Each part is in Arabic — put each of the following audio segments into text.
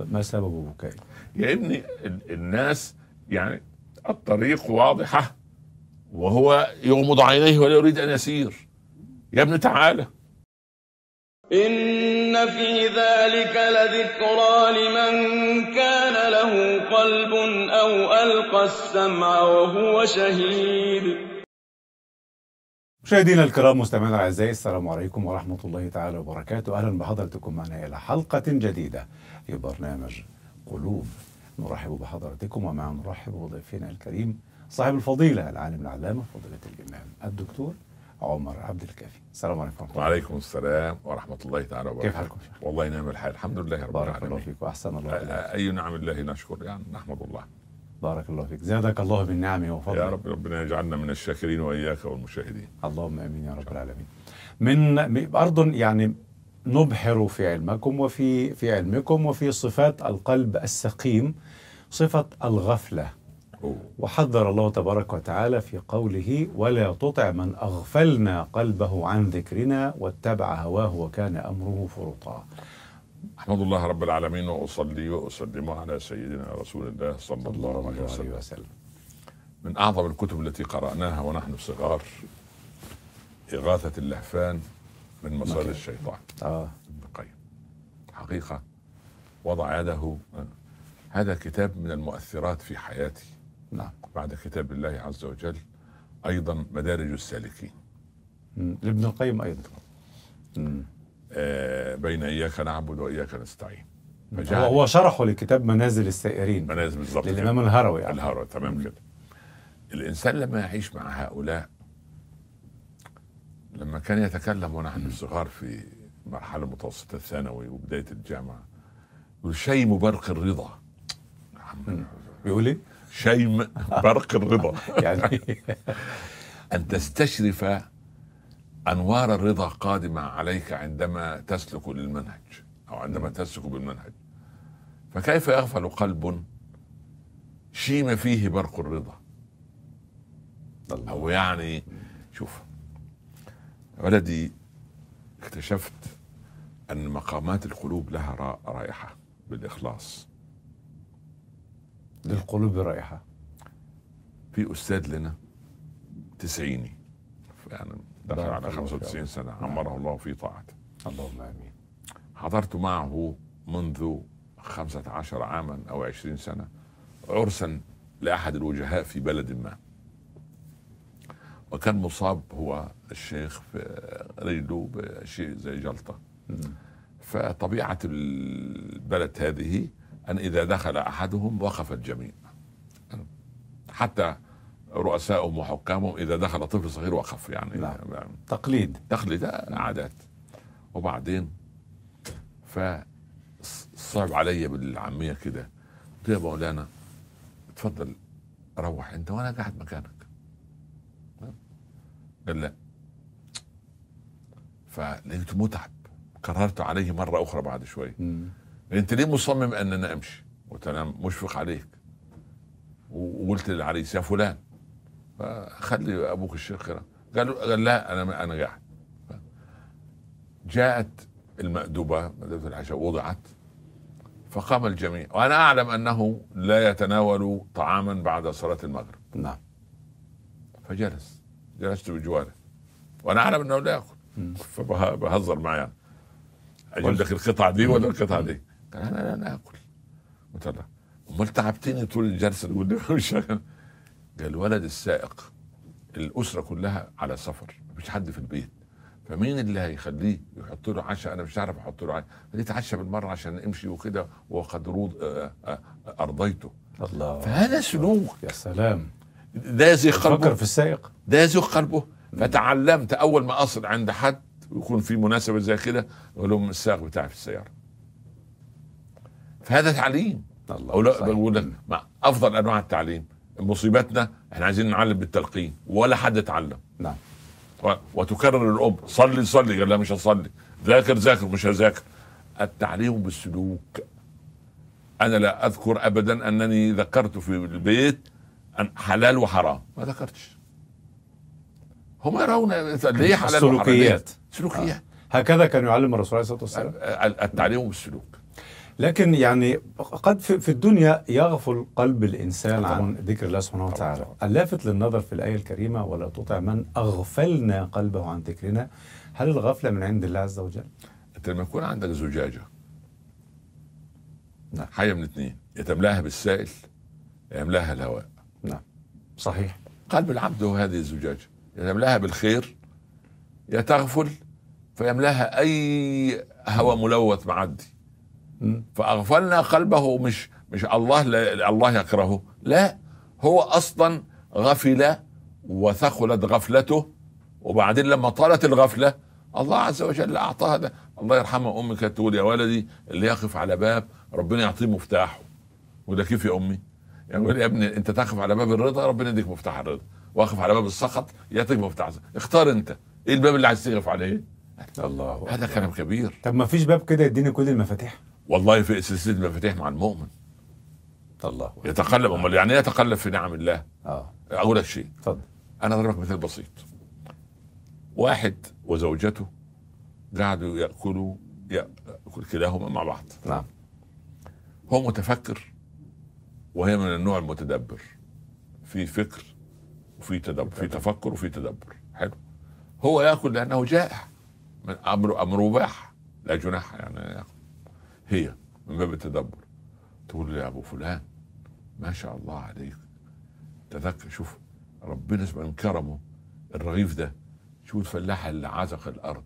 ما سبب بكائي يا ابني ال- الناس يعني الطريق واضحة وهو يغمض عينيه ولا يريد أن يسير. يا ابني تعالى. إن في ذلك لذكرى لمن كان له قلب أو ألقى السمع وهو شهيد. مشاهدينا الكرام مستمعينا الأعزاء السلام عليكم ورحمة الله تعالى وبركاته. أهلا بحضرتكم معنا إلى حلقة جديدة. في برنامج قلوب نرحب بحضراتكم ومع نرحب بضيفنا الكريم صاحب الفضيلة العالم العلامة فضيلة الإمام الدكتور عمر عبد الكافي. السلام عليكم الله. وعليكم السلام ورحمة الله تعالى وبركاته. كيف حالكم شيخ؟ والله نعم الحال. الحمد لله رب بارك الله العالمين فيك وأحسن الله اليك أ- أي نعم الله نشكر يعني نحمد الله. بارك الله فيك. زادك الله من نعمه وفضله يا رب ربنا يجعلنا من الشاكرين وإياك والمشاهدين. اللهم آمين يا رب العالمين. من أرض يعني نبحر في علمكم وفي في علمكم وفي صفات القلب السقيم صفة الغفلة أوه. وحذر الله تبارك وتعالى في قوله ولا تطع من أغفلنا قلبه عن ذكرنا واتبع هواه وكان أمره فرطا. أحمد الله رب العالمين وأصلي وأسلم على سيدنا رسول الله صلى الله عليه وسلم وسلم. من أعظم الكتب التي قرأناها ونحن صغار إغاثة اللهفان من مكان. الشيطان آه ابن القيم حقيقة وضع يده هذا كتاب من المؤثرات في حياتي نعم بعد كتاب الله عز وجل أيضا مدارج السالكين. لابن القيم أيضا. مم. آه بين إياك نعبد وإياك نستعين هو فجعل هو شرحه لكتاب منازل السائرين منازل بالضبط كده. للإمام الهروي يعني. الهروي تمام كده الإنسان لما يعيش مع هؤلاء لما كان يتكلم ونحن صغار في مرحلة متوسطة الثانوي وبداية الجامعة يقول شيم برق الرضا. بيقول إيه؟ شيم برق الرضا. يعني أن تستشرف أنوار الرضا قادمة عليك عندما تسلك للمنهج أو عندما تسلك بالمنهج. فكيف يغفل قلب شيم فيه برق الرضا؟ الله. أو يعني شوف ولدي اكتشفت أن مقامات القلوب لها را- رائحة بالإخلاص للقلوب رائحة. في أستاذ لنا تسعيني يعني دخل على الله فيك. 95 سنة عمره الله في طاعته اللهم آمين. حضرت معه منذ خمسة عشر عاما أو عشرين سنة عرسا لأحد الوجهاء في بلد ما وكان مصاب هو الشيخ في رجله بشيء زي جلطة. مم. فطبيعة البلد هذه أن إذا دخل أحدهم وقف الجميع. حتى رؤسائهم وحكامهم إذا دخل طفل صغير وقف يعني. نعم. تقليد. دخل ده عادات. وبعدين فصعب علي بالعامية كده. قلت له يا مولانا اتفضل روح أنت وأنا قاعد مكانك. قال لا. فلقيته متعب. كررت عليه مرة أخرى بعد شوي. مم. انت ليه مصمم ان أنا أمشي؟ قلت أنا مشفق عليك. وقلت للعريس يا فلان. خلي أبوك الشيخ هنا قال قال لا أنا أنا قاعد. جاءت المأدبة مأدبة العشاء وضعت. فقام الجميع. وأنا أعلم أنه لا يتناول طعاما بعد صلاة المغرب. نعم. فجلس. جلست بجواره. وأنا أعلم أنه لا يأكل مم. فبهزر معي. أجيب لك القطعة دي ولا القطعة دي؟ قال أنا لا أنا آكل. قلت له أمال تعبتني طول الجلسة؟ تقول لي مش قال الولد السائق. الأسرة كلها على سفر مفيش حد في البيت. فمين اللي هيخليه يحط له عشاء؟ أنا مش عارف أحط له عشاء. فيتعشى بالمرة عشان امشي وكده وقد رود آه، آه، أرضيته. الله. فهذا سلوك. يا سلام. ده يزيغ فكر قلبه. في السائق؟ ده يزيغ قلبه. فتعلمت أول ما أصل عند حد ويكون في مناسبة زي كده أقول لهم السائق بتاعي في السيارة. فهذا تعليم. الله. بقول لك أفضل أنواع التعليم. مصيبتنا إحنا عايزين نعلم بالتلقين ولا حد اتعلم. نعم. وتكرر الأم صلي صلي. قال لا مش هصلي. ذاكر ذاكر مش هذاكر. التعليم بالسلوك. أنا لا أذكر ابدا أنني ذكرت في البيت حلال وحرام. ما ذكرتش. هم يرون ليه حلال وحرام. السلوكيات. سلوكيات. هكذا كان يعلم الرسول عليه الصلاة والسلام. التعليم بالسلوك. لكن يعني قد في, في الدنيا يغفل قلب الإنسان طبعاً. عن ذكر الله سبحانه. وتعالى. اللافت للنظر في الآية الكريمة ولا تطع من أغفلنا قلبه عن ذكرنا. هل الغفلة من عند الله عز وجل؟ أنت لما يكون عندك زجاجة. نعم. حاجة من اثنين يا تملاها بالسائل يا يملاها الهواء. نعم صحيح. قلب العبد هو هذه الزجاجة. يا تملاها بالخير يا تغفل فيملأها أي هواء ملوث معدي. مم. فأغفلنا قلبه مش مش الله لا الله يكرهه. لا هو أصلا غفل وثقلت غفلته. وبعدين لما طالت الغفلة الله عز وجل أعطاها ده. الله يرحمها امي كانت تقول يا ولدي اللي يقف على باب ربنا يعطيه مفتاحه. وده كيف يا أمي؟ يقول يا ابني انت تقف على باب الرضا ربنا يديك مفتاح الرضا. واقف على باب السخط يعطيك مفتاح السخط. اختار انت. إيه الباب اللي عايز تقف عليه؟ الله هذا. كلام كبير. طب ما فيش باب كده يديني كل المفاتيح؟ والله في سلسلة المفاتيح مع المؤمن. الله. يتقلب أمال يعني إيه يتقلب في نعم الله؟ آه. أقول لك شيء. اتفضل. أنا أضرب لك مثال بسيط. واحد وزوجته قعدوا يأكلوا يأكل كلاهما مع بعض. نعم. هو متفكر وهي من النوع المتدبر. في فكر وفي تدبر في تفكر وفي تدبر. حلو. هو ياكل لأنه جائع. من أمر أمر مباح لا جناح يعني ياكل هي من باب التدبر. تقول له يا أبو فلان ما شاء الله عليك. تذكر شوف ربنا سبحانه من كرمه الرغيف ده. شوف الفلاح اللي عزق الأرض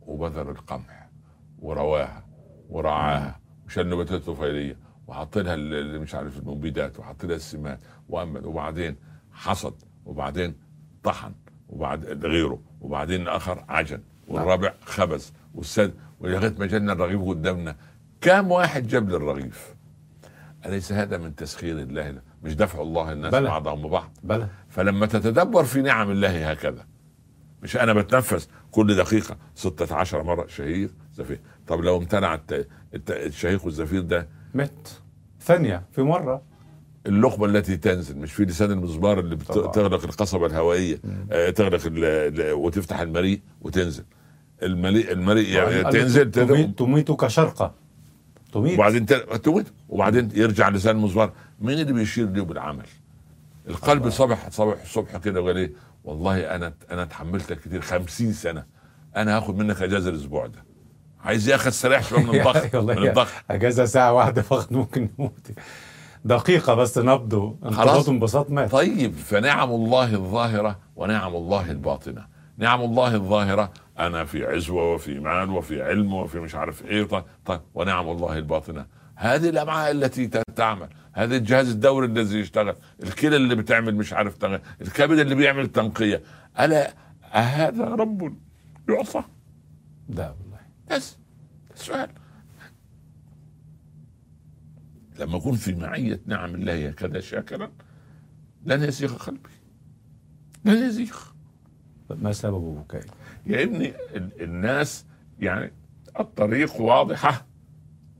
وبذر القمح ورواها ورعاها وشال نباتات طفيليه وحط لها ال- اللي مش عارف المبيدات وحط لها السمات وأمد وبعدين حصد وبعدين طحن وبعد غيره وبعدين الآخر عجن والرابع خبز والسد ولغاية ما جالنا الرغيف قدامنا. كم واحد جاب لي الرغيف أليس هذا من تسخير الله؟ له؟ مش دفع الله الناس بلى. بعضهم ببعض. بلى. فلما تتدبر في نعم الله هكذا مش أنا بتنفس كل دقيقة 16 مرة شهيق زفير. طب لو امتنع الشهيق والزفير ده مت. ثانية في مرة. اللقمة التي تنزل مش في لسان المزمار اللي بت- طبعا. تغلق القصبة الهوائية آه، ال- وتفتح المريء وتنزل. المريء المريء يعني تنزل تميت, تنزل تميت كشرقة. تميت وبعدين وبعدين يرجع لسان المزمار مين اللي بيشير له بالعمل القلب صبح صبح الصبح كده وقال إيه؟ والله أنا أنا تحملتك كتير خمسين سنة. أنا هاخد منك إجازة الأسبوع ده. عايز ياخد سريع شوية من الضغط من الضغط. أجازة ساعة واحدة فقط ممكن نموت. دقيقة بس نبضه. خلاص. انبساط مات. طيب فنعم الله الظاهرة ونعم الله الباطنة. نعم الله الظاهرة أنا في عزوة وفي مال وفي علم وفي مش عارف إيه. طيب, طيب ونعم الله الباطنة. هذه الأمعاء التي تعمل هذا الجهاز الدوري الذي يشتغل الكلى اللي بتعمل مش عارف تغ... الكبد اللي بيعمل تنقية. ألا أهذا رب يعصى؟ لا. بس السؤال لما أكون في معية نعم الله هكذا شاكرا لن يزيغ قلبي. لن يزيغ. ما سبب بكائي يا ابني ال- الناس يعني الطريق واضحة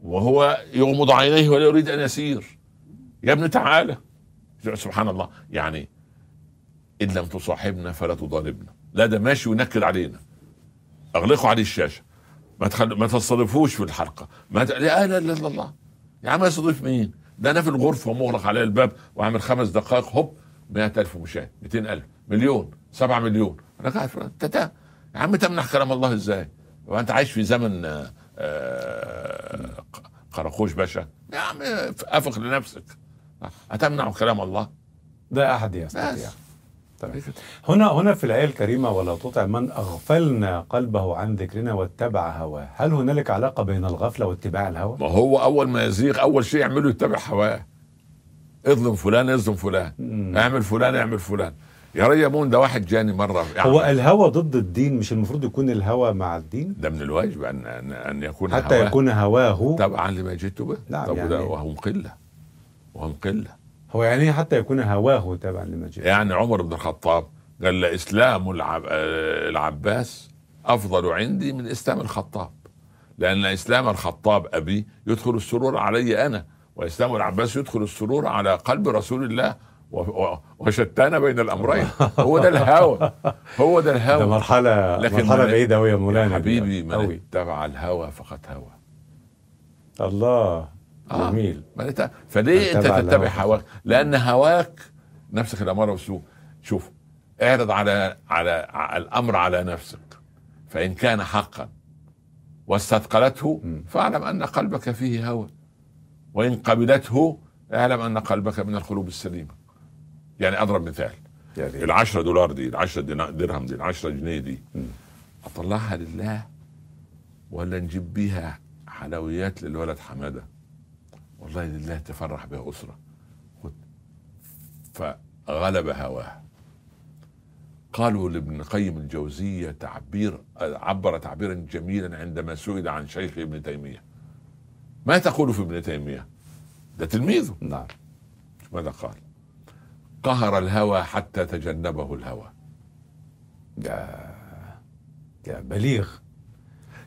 وهو يغمض عينيه ولا يريد أن يسير. يا ابني تعالى سبحان الله. يعني إن لم تصاحبنا فلا تضاربنا. لا ده ماشي وينكد علينا. أغلقوا عليه الشاشة. ما تخل... ما تستضيفوش في الحلقة. ما ت... لا لا لا لا الله. يا عم استضيف مين؟ ده أنا في الغرفة ومغلق عليه الباب وعامل خمس دقائق هوب 100000 مشاهد 200000 مليون 7 مليون. أنا قاعد في أنت تا- يا عم تمنح كلام الله إزاي؟ وأنت عايش في زمن آه، آه، ق- قراقوش باشا. يا عم افق لنفسك. هتمنع كلام الله؟ ده أحد يستطيع. تمام. هنا هنا في الآية الكريمة ولا تطع من أغفلنا قلبه عن ذكرنا واتبع هواه. هل هنالك علاقة بين الغفلة واتباع الهوى؟ ما هو أول ما يزيغ أول شيء يعمله يتبع هواه. اظلم فلان اظلم فلان. مم. اعمل فلان اعمل فلان. يا ريمون ده واحد جاني مرة. هو يعني الهوى ضد الدين مش المفروض يكون الهوى مع الدين؟ ده من الواجب أن أن, أن يكون حتى هواه. يكون هواه تبعا لما جئت به. نعم، طب يعني- وهم قلة. وهم قلة. هو يعني حتى يكون هواه تابعا لما جاء يعني عمر بن الخطاب قال لإسلام العب... العباس أفضل عندي من إسلام الخطاب. لأن إسلام الخطاب أبي يدخل السرور علي أنا وإسلام العباس يدخل السرور على قلب رسول الله. وشتان بين الأمرين. هو ده الهوى. هو ده ده الهوى مرحلة لكن مرحلة من- بعيدة أوي يا مولانا. حبيبي من اتبع الهوى فقد هوى. الله. آه. جميل فليه أنت تتبع. هواك؟ لأن هواك نفسك الاماره والسوء شوف اعرض على على الأمر على نفسك فإن كان حقا واستثقلته. فاعلم أن قلبك فيه هوى وإن قبلته اعلم أن قلبك من القلوب السليمة يعني أضرب مثال يعني العشرة دولار دي العشرة دينا- درهم دي العشرة جنيه دي. أطلعها لله ولا نجيب بيها حلويات للولد حمادة والله لله تفرح بها خد. فغلب هواه قالوا لابن قيم الجوزية تعبير عبر تعبيرا جميلا عندما سئل عن شيخ ابن تيمية. ما تقول في ابن تيمية؟ ده تلميذه. نعم. ماذا قال؟ قهر الهوى حتى تجنبه الهوى. يا يا بليغ.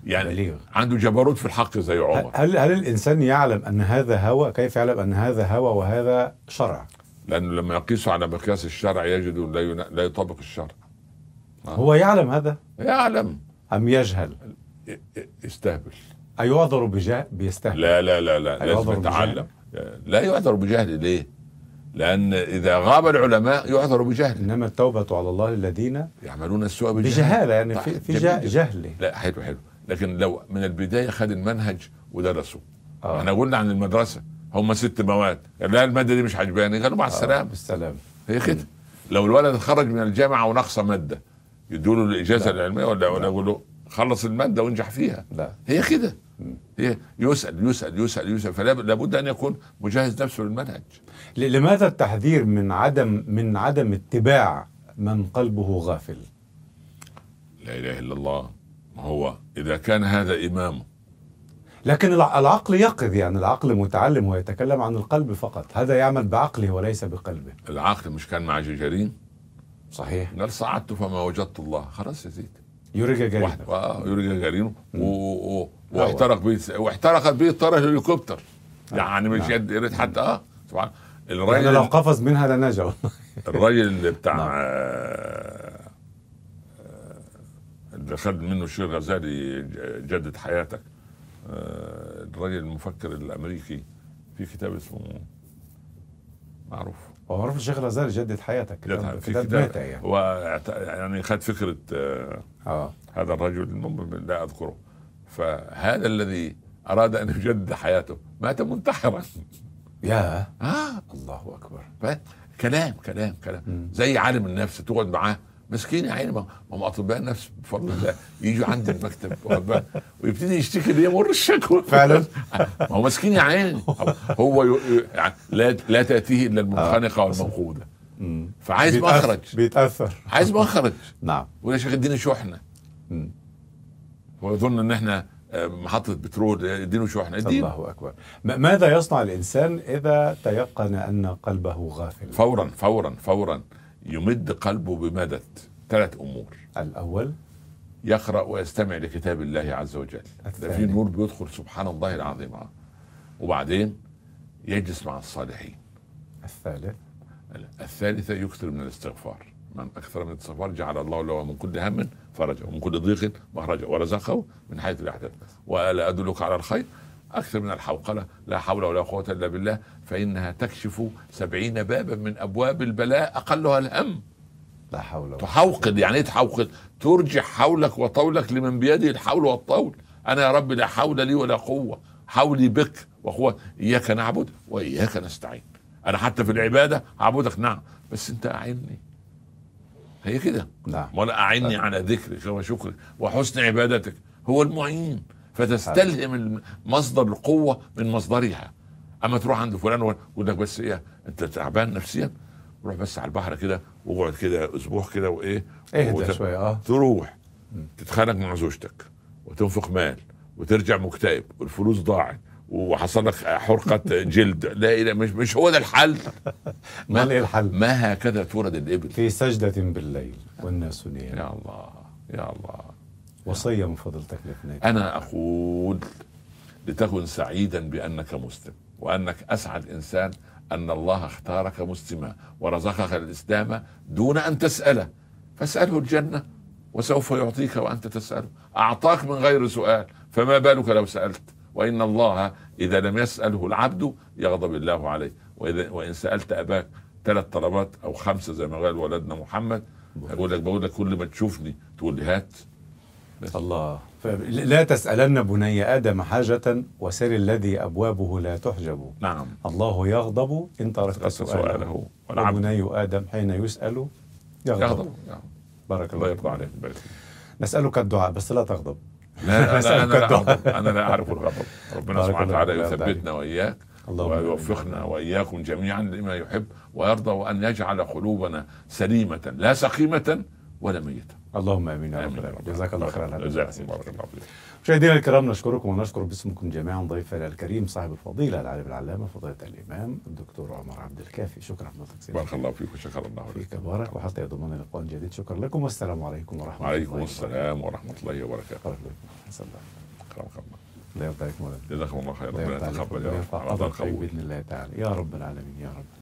يعني بليغ. عنده جبروت في الحق زي عمر. هل هل الإنسان يعلم أن هذا هوى كيف يعلم أن هذا هوى وهذا شرع؟ لأنه لما يقيسه على مقياس الشرع يجد لا ين- لا يطبق الشرع. هو يعلم هذا؟ يعلم. أم يجهل؟ يستهبل. ايعذر بجهل بيستهل لا لا لا لا أيعذر لازم؟ يتعلم. لا يعذر بجهل ليه؟ لأن إذا غاب العلماء يعذر بجهل إنما التوبة على الله الذين يعملون السوء بجهل. بجهالة يعني طيب، في. جهل. لا حلو حلو. لكن لو من البداية خد المنهج ودرسه. آه. إحنا قلنا عن المدرسة هم ست مواد. لا المادة دي مش عجباني قالوا مع السلامة. بالسلام هي كده. لو الولد خرج من الجامعة ونقص مادة يدوا له الإجازة لا. العلمية ولا ولا يقول له خلص المادة وانجح فيها. لا. هي كده. هي يسأل يسأل يسأل يسأل. فلا لابد أن يكون مجهز نفسه للمنهج. لماذا التحذير من عدم من عدم اتباع من قلبه غافل؟ لا إله إلا الله. ما هو إذا كان هذا إمامه. لكن الع- العقل يقظ يعني العقل متعلم ويتكلم عن القلب فقط. هذا يعمل بعقله وليس بقلبه. العقل مش كان مع جيجارين؟ صحيح. قال صعدت فما وجدت الله. خلاص يا سيدي. يوريجا جريمة. واحد آه، يوري و- واحترق به واحترقت به طائره الهليكوبتر. يعني مش. يد يريد حتى آه سبحان يعني الراجل لو قفز منها لنجا. الراجل اللي بتاع نعم. آه، آه، خد منه الشيخ غزالي جدد حياتك. آه، الراجل المفكر الأمريكي في كتاب اسمه معروف. هو معروف الشيخ غزالي جدد حياتك. كتاب, في كتاب. يعني هو يعني خد فكرة آه، آه. هذا الرجل المهم لا أذكره. فهذا الذي أراد أن يجدد حياته مات منتحرا. يا. آه. الله أكبر. كلام كلام كلام. زي عالم النفس تقعد معاه مسكين يا عيني ما هم أطباء النفس بفضل الله يجوا عند المكتب؟ ويبتدي يشتكي ليه مر الشكوى. فعلا؟ ما هو مسكين يا عيني. هو ي... يعني لا لا تأتيه إلا المنخنقة والموقودة. مم. فعايز مخرج بيتاثر عايز مخرج نعم. ولا شيخ اديني شحنه. ويظن إن إحنا آه، محطة بترول اديله شحنه اديله الله أكبر. م- ماذا يصنع الإنسان إذا تيقن أن قلبه غافل؟ فورا فورا فورا. يمد قلبه بمدد ثلاث أمور. الأول يقرأ ويستمع لكتاب الله عز وجل. ده في. نور بيدخل سبحان الله العظيم. وبعدين يجلس مع الصالحين. الثالث. الثالثة يكثر من الاستغفار. من أكثر من الاستغفار جعل الله له من كل هم فرجا ومن كل ضيق مخرجا ورزقه من حيث لا يحتسب. وألا أدلك على الخير؟ أكثر من الحوقلة لا حول ولا قوة إلا بالله فإنها تكشف سبعين بابا من أبواب البلاء أقلها الهم. لا حول ولا تحوقل يعني إيه تحوقل ترجع حولك وطولك لمن بيده الحول والطول. أنا يا رب لا حول لي ولا قوة حولي بك وقوة إياك نعبد وإياك نستعين. أنا حتى في العبادة اعبدك نعم بس أنت أعني. هي كده؟ نعم. ولا أعني على ذكرك وشكرك وحسن عبادتك. هو المعين. فتستلهم مصدر القوة من مصدرها. أما تروح عند فلان ويقول لك بس إيه أنت تعبان نفسيا روح بس على البحر كده واقعد كده أسبوع كده وإيه اهدى وت- شوية آه. تروح تتخانق مع زوجتك وتنفق مال وترجع مكتئب والفلوس ضاعت وحصل لك حرقة جلد. لا إله مش مش هو ده الحل. ما إيه الحل؟ ما هكذا تولد الإبل. في سجدة بالليل والناس نيام يا الله يا الله. وصية من فضلتك لاثنين أنا أقول لتكن سعيدا بأنك مسلم وأنك أسعد إنسان أن الله اختارك مسلما ورزقك الإسلام دون أن تسأله. فاسأله الجنة وسوف يعطيك وأنت تسأله. أعطاك من غير سؤال فما بالك لو سألت؟ وإن الله إذا لم يسأله العبد يغضب الله عليه. واذا وإن سألت أباك ثلاث طلبات أو خمسة زي ما قال ولدنا محمد يقول لك بقول لك كل ما تشوفني تقول لي هات. بس. الله لا تسألن بني آدم حاجة وسل الذي أبوابه لا تحجب نعم الله يغضب إن تركت سؤاله وبني آدم حين يسأل يغضب, يغضب نعم. بارك الله فيك. عليك. نسألك الدعاء بس لا تغضب لا نسألك أنا لا. أغضب. أنا لا أعرف الغضب ربنا سبحانه وتعالى. يثبتنا اللهم ويوفقنا وإياكم جميعا لما يحب ويرضى وأن يجعل قلوبنا سليمة لا سقيمه ولا ميته اللهم آمين يا رب. العالمين. جزاك الله خيرا. جزاكم. بارك الله فيك مشاهدينا الكرام نشكركم ونشكر باسمكم جميعا ضيفنا الكريم صاحب الفضيلة العالم العلامة فضيلة الإمام الدكتور عمر عبد الكافي. شكرا. حضرتك سيدي. بارك الله فيك وشكر الله لك فيك بارك. وحتى يضمن لقاء جديد. شكرا لكم. والسلام عليكم ورحمة الله وعليكم. السلام ورحمة الله وبركاته. بارك الله فيكم. حسن الله. الله يرضى عليك مولانا جزاكم الله خير الله ربنا يتقبل يا رب. بإذن الله تعالى. يا رب العالمين يا رب.